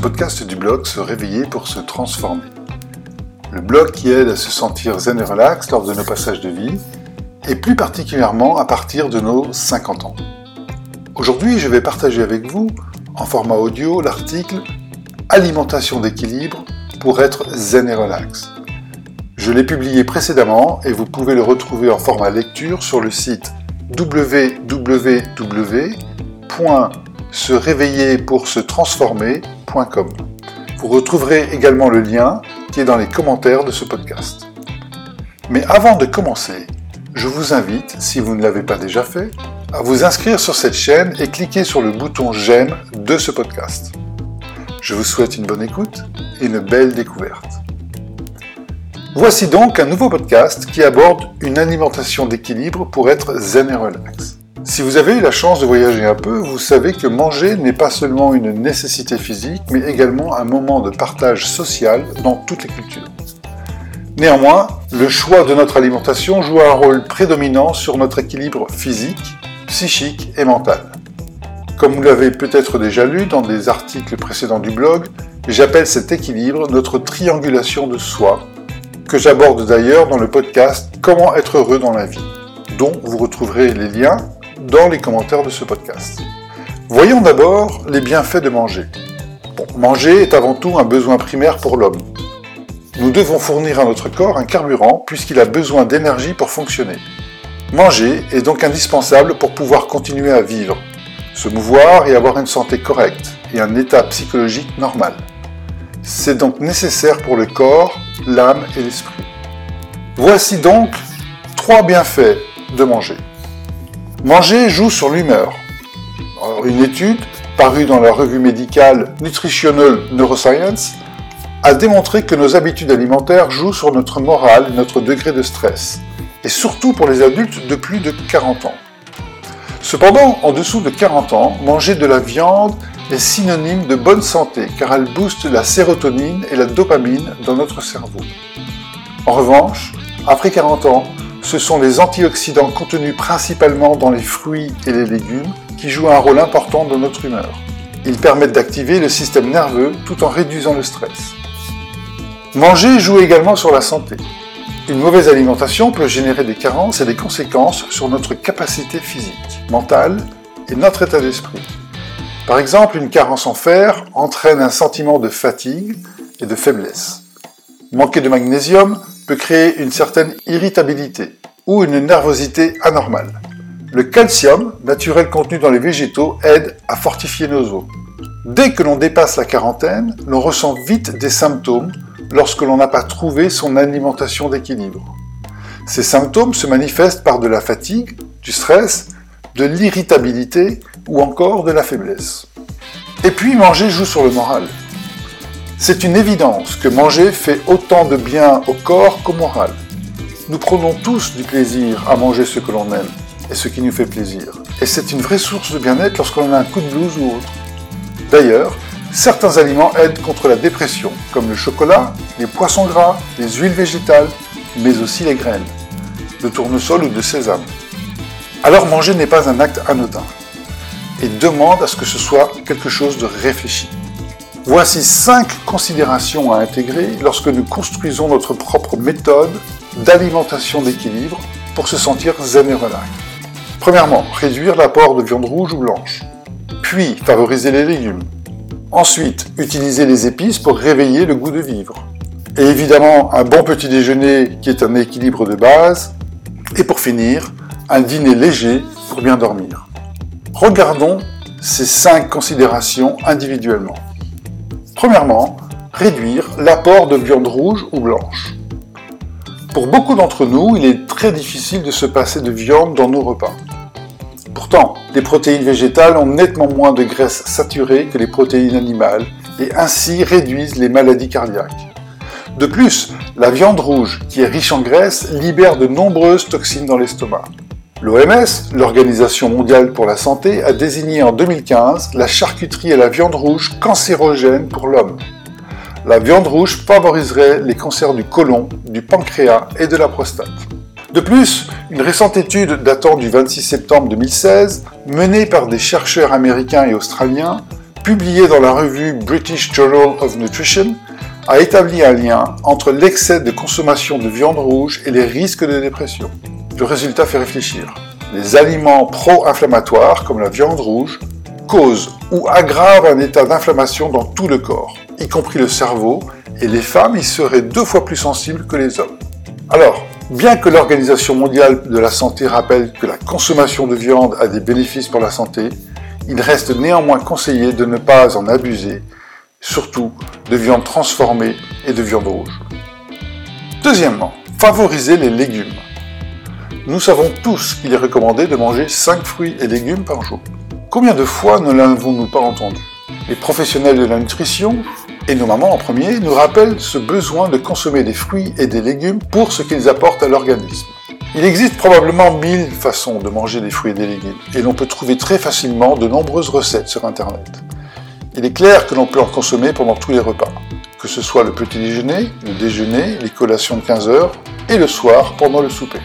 podcast du blog Se réveiller pour se transformer. Le blog qui aide à se sentir zen et relax lors de nos passages de vie, et plus particulièrement à partir de nos 50 ans. Aujourd'hui, je vais partager avec vous, en format audio, l'article Alimentation d'équilibre pour être zen et relax. Je l'ai publié précédemment et vous pouvez le retrouver en format lecture sur le site Vous retrouverez également le lien qui est dans les commentaires de ce podcast. Mais avant de commencer, je vous invite, si vous ne l'avez pas déjà fait, à vous inscrire sur cette chaîne et cliquer sur le bouton j'aime de ce podcast. Je vous souhaite une bonne écoute et une belle découverte. Voici donc un nouveau podcast qui aborde une alimentation d'équilibre pour être zen et relax. Si vous avez eu la chance de voyager un peu, vous savez que manger n'est pas seulement une nécessité physique, mais également un moment de partage social dans toutes les cultures. Néanmoins, le choix de notre alimentation joue un rôle prédominant sur notre équilibre physique, psychique et mental. Comme vous l'avez peut-être déjà lu dans des articles précédents du blog, j'appelle cet équilibre notre triangulation de soi, que j'aborde d'ailleurs dans le podcast Comment être heureux dans la vie, dont vous retrouverez les liens dans les commentaires de ce podcast. Voyons d'abord les bienfaits de manger. manger est avant tout un besoin primaire pour l'homme. Nous devons fournir à notre corps un carburant puisqu'il a besoin d'énergie pour fonctionner. Manger est donc indispensable pour pouvoir continuer à vivre, se mouvoir et avoir une santé correcte et un état psychologique normal. C'est donc nécessaire pour le corps, l'âme et l'esprit. Voici donc trois bienfaits de manger. Manger joue sur l'humeur. Une étude parue dans la revue médicale Nutritional Neuroscience a démontré que nos habitudes alimentaires jouent sur notre morale et notre degré de stress, et surtout pour les adultes de plus de 40 ans. Cependant, en dessous de 40 ans, manger de la viande est synonyme de bonne santé car elle booste la sérotonine et la dopamine dans notre cerveau. En revanche, après 40 ans, ce sont les antioxydants contenus principalement dans les fruits et les légumes qui jouent un rôle important dans notre humeur. Ils permettent d'activer le système nerveux tout en réduisant le stress. Manger joue également sur la santé. Une mauvaise alimentation peut générer des carences et des conséquences sur notre capacité physique, mentale et notre état d'esprit. Par exemple, une carence en fer entraîne un sentiment de fatigue et de faiblesse. Manquer de magnésium peut créer une certaine irritabilité ou une nervosité anormale. Le calcium, naturel contenu dans les végétaux, aide à fortifier nos os. Dès que l'on dépasse la quarantaine, l'on ressent vite des symptômes lorsque l'on n'a pas trouvé son alimentation d'équilibre. Ces symptômes se manifestent par de la fatigue, du stress, de l'irritabilité ou encore de la faiblesse. Et puis manger joue sur le moral. C'est une évidence que manger fait autant de bien au corps qu'au moral. Nous prenons tous du plaisir à manger ce que l'on aime et ce qui nous fait plaisir. Et c'est une vraie source de bien-être lorsqu'on a un coup de blues ou autre. D'ailleurs, certains aliments aident contre la dépression, comme le chocolat, les poissons gras, les huiles végétales, mais aussi les graines, de tournesol ou de sésame. Alors manger n'est pas un acte anodin et demande à ce que ce soit quelque chose de réfléchi. Voici cinq considérations à intégrer lorsque nous construisons notre propre méthode d'alimentation d'équilibre pour se sentir zen et relax. Premièrement, réduire l'apport de viande rouge ou blanche. Puis, favoriser les légumes. Ensuite, utiliser les épices pour réveiller le goût de vivre. Et évidemment, un bon petit déjeuner qui est un équilibre de base. Et pour finir, un dîner léger pour bien dormir. Regardons ces cinq considérations individuellement. Premièrement, réduire l'apport de viande rouge ou blanche. Pour beaucoup d'entre nous, il est très difficile de se passer de viande dans nos repas. Pourtant, les protéines végétales ont nettement moins de graisses saturées que les protéines animales et ainsi réduisent les maladies cardiaques. De plus, la viande rouge, qui est riche en graisse, libère de nombreuses toxines dans l'estomac. L'OMS, l'Organisation mondiale pour la santé, a désigné en 2015 la charcuterie et la viande rouge cancérogènes pour l'homme. La viande rouge favoriserait les cancers du côlon, du pancréas et de la prostate. De plus, une récente étude datant du 26 septembre 2016, menée par des chercheurs américains et australiens, publié dans la revue British Journal of Nutrition, a établi un lien entre l'excès de consommation de viande rouge et les risques de dépression. Le résultat fait réfléchir. Les aliments pro-inflammatoires, comme la viande rouge, causent ou aggravent un état d'inflammation dans tout le corps, y compris le cerveau, et les femmes y seraient deux fois plus sensibles que les hommes. Alors, bien que l'Organisation mondiale de la santé rappelle que la consommation de viande a des bénéfices pour la santé, il reste néanmoins conseillé de ne pas en abuser, surtout de viande transformée et de viande rouge. Deuxièmement, favoriser les légumes. Nous savons tous qu'il est recommandé de manger 5 fruits et légumes par jour. Combien de fois ne l'avons-nous pas entendu? Les professionnels de la nutrition, et nos mamans en premier, nous rappellent ce besoin de consommer des fruits et des légumes pour ce qu'ils apportent à l'organisme. Il existe probablement mille façons de manger des fruits et des légumes, et l'on peut trouver très facilement de nombreuses recettes sur Internet. Il est clair que l'on peut en consommer pendant tous les repas, que ce soit le petit déjeuner, le déjeuner, les collations de 15 heures, et le soir pendant le souper.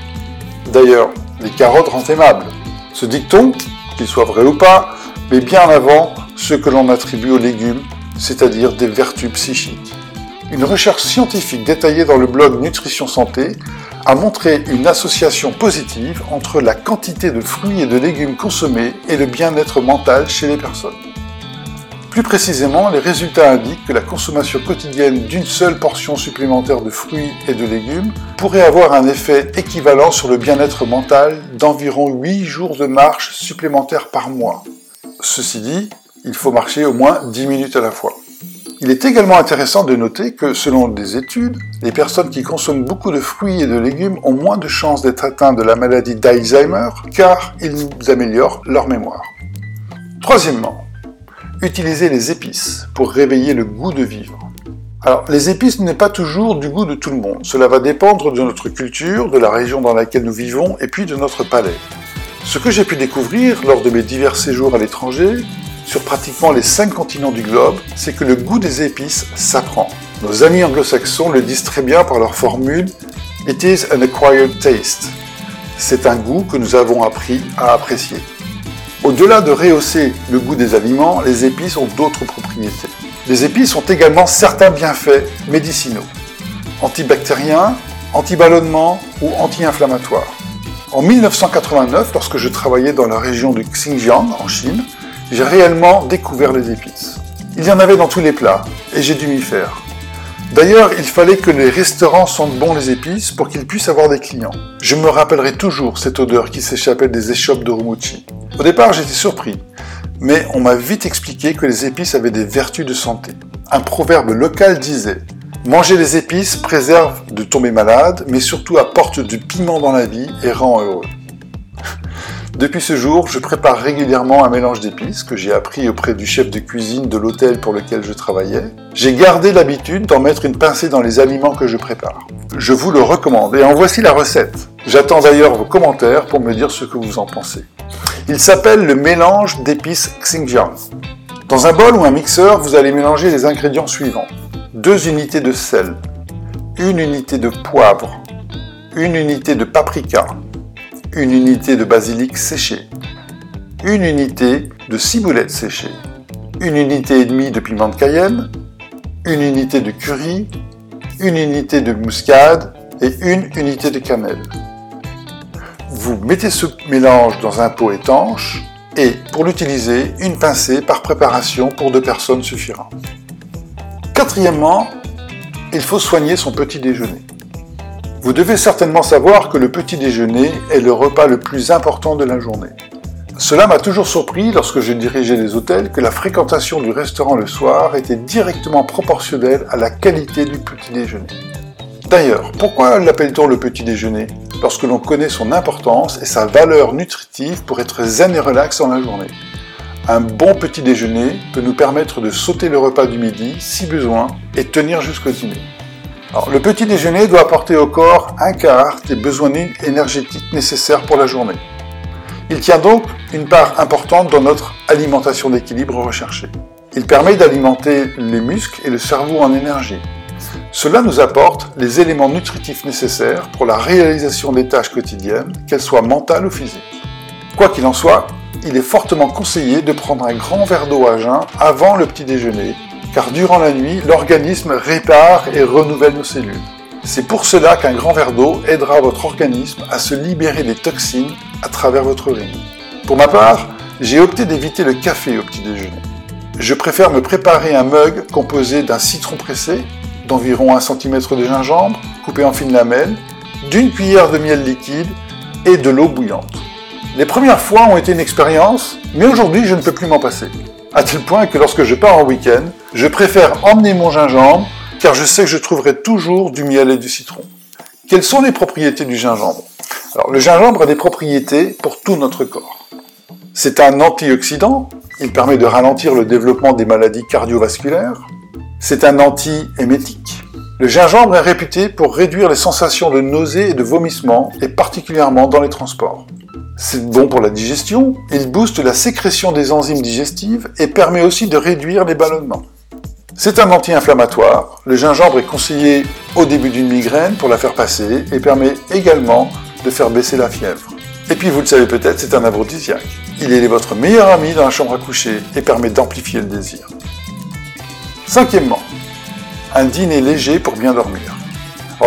D'ailleurs, les carottes rendent aimables. Ce dicton, qu'il soit vrai ou pas, met bien en avant ce que l'on attribue aux légumes, c'est-à-dire des vertus psychiques. Une recherche scientifique détaillée dans le blog Nutrition Santé a montré une association positive entre la quantité de fruits et de légumes consommés et le bien-être mental chez les personnes. Plus précisément, les résultats indiquent que la consommation quotidienne d'une seule portion supplémentaire de fruits et de légumes pourrait avoir un effet équivalent sur le bien-être mental d'environ 8 jours de marche supplémentaires par mois. Ceci dit, il faut marcher au moins 10 minutes à la fois. Il est également intéressant de noter que, selon des études, les personnes qui consomment beaucoup de fruits et de légumes ont moins de chances d'être atteintes de la maladie d'Alzheimer car ils améliorent leur mémoire. Troisièmement, utiliser les épices pour réveiller le goût de vivre. Alors, les épices n'est pas toujours du goût de tout le monde. Cela va dépendre de notre culture, de la région dans laquelle nous vivons et puis de notre palais. Ce que j'ai pu découvrir lors de mes divers séjours à l'étranger, sur pratiquement les cinq continents du globe, c'est que le goût des épices s'apprend. Nos amis anglo-saxons le disent très bien par leur formule It is an acquired taste. C'est un goût que nous avons appris à apprécier. Au-delà de rehausser le goût des aliments, les épices ont d'autres propriétés. Les épices ont également certains bienfaits médicinaux, antibactériens, antiballonnements ou anti-inflammatoires. En 1989, lorsque je travaillais dans la région du Xinjiang, en Chine, j'ai réellement découvert les épices. Il y en avait dans tous les plats, et j'ai dû m'y faire. D'ailleurs, il fallait que les restaurants sentent bon les épices pour qu'ils puissent avoir des clients. Je me rappellerai toujours cette odeur qui s'échappait des échoppes de Rumuchi. Au départ, j'étais surpris, mais on m'a vite expliqué que les épices avaient des vertus de santé. Un proverbe local disait Manger les épices préserve de tomber malade, mais surtout apporte du piment dans la vie et rend heureux. Depuis ce jour, je prépare régulièrement un mélange d'épices que j'ai appris auprès du chef de cuisine de l'hôtel pour lequel je travaillais. J'ai gardé l'habitude d'en mettre une pincée dans les aliments que je prépare. Je vous le recommande et en voici la recette. J'attends d'ailleurs vos commentaires pour me dire ce que vous en pensez. Il s'appelle le mélange d'épices Xinjiang. Dans un bol ou un mixeur, vous allez mélanger les ingrédients suivants. Deux unités de sel, une unité de poivre, une unité de paprika, une unité de basilic séché, une unité de ciboulette séchée, une unité et demie de piment de cayenne, une unité de curry, une unité de muscade et une unité de cannelle. Vous mettez ce mélange dans un pot étanche et pour l'utiliser, une pincée par préparation pour deux personnes suffira. Quatrièmement, il faut soigner son petit déjeuner. Vous devez certainement savoir que le petit déjeuner est le repas le plus important de la journée. Cela m'a toujours surpris lorsque je dirigeais les hôtels que la fréquentation du restaurant le soir était directement proportionnelle à la qualité du petit déjeuner. D'ailleurs, pourquoi l'appelle-t-on le petit déjeuner? Lorsque l'on connaît son importance et sa valeur nutritive pour être zen et relax dans la journée Un bon petit déjeuner peut nous permettre de sauter le repas du midi si besoin et tenir jusqu'au dîner le petit déjeuner doit apporter au corps un quart des besoins énergétiques nécessaires pour la journée. Il tient donc une part importante dans notre alimentation d'équilibre recherchée. Il permet d'alimenter les muscles et le cerveau en énergie. Cela nous apporte les éléments nutritifs nécessaires pour la réalisation des tâches quotidiennes, qu'elles soient mentales ou physiques. Quoi qu'il en soit, il est fortement conseillé de prendre un grand verre d'eau à jeun avant le petit déjeuner, car durant la nuit, l'organisme répare et renouvelle nos cellules. C'est pour cela qu'un grand verre d'eau aidera votre organisme à se libérer des toxines à travers votre urine. Pour ma part, j'ai opté d'éviter le café au petit déjeuner. Je préfère me préparer un mug composé d'un citron pressé, d'environ 1 cm de gingembre, coupé en fines lamelles, d'une cuillère de miel liquide et de l'eau bouillante. Les premières fois ont été une expérience, mais aujourd'hui je ne peux plus m'en passer. À tel point que lorsque je pars en week-end, je préfère emmener mon gingembre car je sais que je trouverai toujours du miel et du citron. Quelles sont les propriétés du gingembre? Alors, le gingembre a des propriétés pour tout notre corps. C'est un antioxydant, il permet de ralentir le développement des maladies cardiovasculaires. C'est un anti-émétique. Le gingembre est réputé pour réduire les sensations de nausée et de vomissement, et particulièrement dans les transports. C'est bon pour la digestion, il booste la sécrétion des enzymes digestives et permet aussi de réduire les ballonnements. C'est un anti-inflammatoire. Le gingembre est conseillé au début d'une migraine pour la faire passer et permet également de faire baisser la fièvre. Et puis vous le savez peut-être, c'est un aphrodisiaque. Il est votre meilleur ami dans la chambre à coucher et permet d'amplifier le désir. Cinquièmement, un dîner léger pour bien dormir.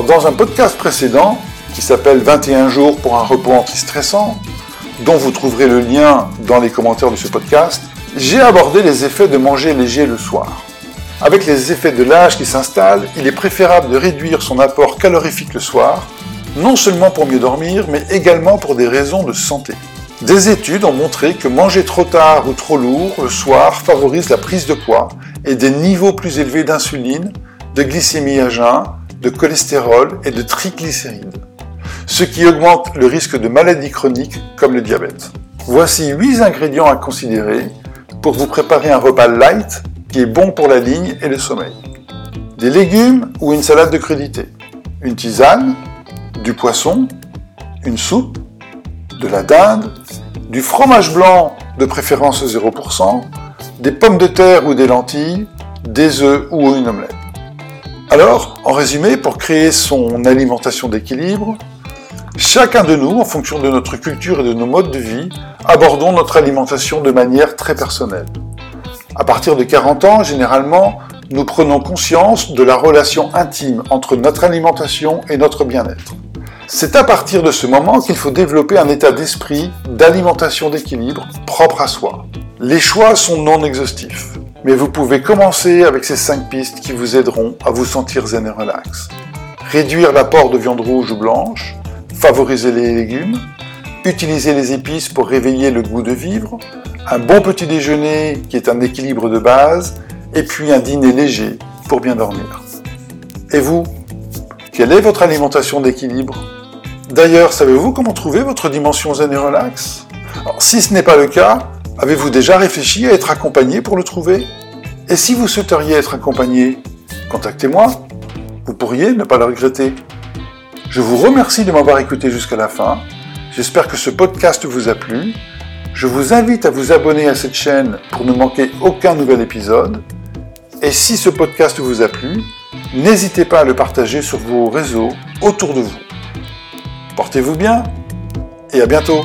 dans un podcast précédent, qui s'appelle 21 jours pour un repos anti-stressant, dont vous trouverez le lien dans les commentaires de ce podcast, j'ai abordé les effets de manger léger le soir. Avec les effets de l'âge qui s'installent, il est préférable de réduire son apport calorifique le soir, non seulement pour mieux dormir, mais également pour des raisons de santé. Des études ont montré que manger trop tard ou trop lourd le soir favorise la prise de poids et des niveaux plus élevés d'insuline, de glycémie à jeun, de cholestérol et de triglycérides, ce qui augmente le risque de maladies chroniques comme le diabète. Voici 8 ingrédients à considérer pour vous préparer un repas light qui est bon pour la ligne et le sommeil. Des légumes ou une salade de crudité. Une tisane, du poisson, une soupe, de la dinde, du fromage blanc de préférence 0%, des pommes de terre ou des lentilles, des œufs ou une omelette. Alors, en résumé, pour créer son alimentation d'équilibre, chacun de nous, en fonction de notre culture et de nos modes de vie, abordons notre alimentation de manière très personnelle. À partir de 40 ans, généralement, nous prenons conscience de la relation intime entre notre alimentation et notre bien-être. C'est à partir de ce moment qu'il faut développer un état d'esprit d'alimentation d'équilibre propre à soi. Les choix sont non exhaustifs, mais vous pouvez commencer avec ces 5 pistes qui vous aideront à vous sentir zen et relax. Réduire l'apport de viande rouge ou blanche, favoriser les légumes, utiliser les épices pour réveiller le goût de vivre, un bon petit déjeuner qui est un équilibre de base, et puis un dîner léger pour bien dormir. Et vous Quelle est votre alimentation d'équilibre? D'ailleurs, savez-vous comment trouver votre dimension zen et relax? Si ce n'est pas le cas, avez-vous déjà réfléchi à être accompagné pour le trouver? Et si vous souhaiteriez être accompagné, contactez-moi. Vous pourriez ne pas le regretter. Je vous remercie de m'avoir écouté jusqu'à la fin. J'espère que ce podcast vous a plu je vous invite à vous abonner à cette chaîne pour ne manquer aucun nouvel épisode. Et si ce podcast vous a plu, n'hésitez pas à le partager sur vos réseaux autour de vous. Portez-vous bien et à bientôt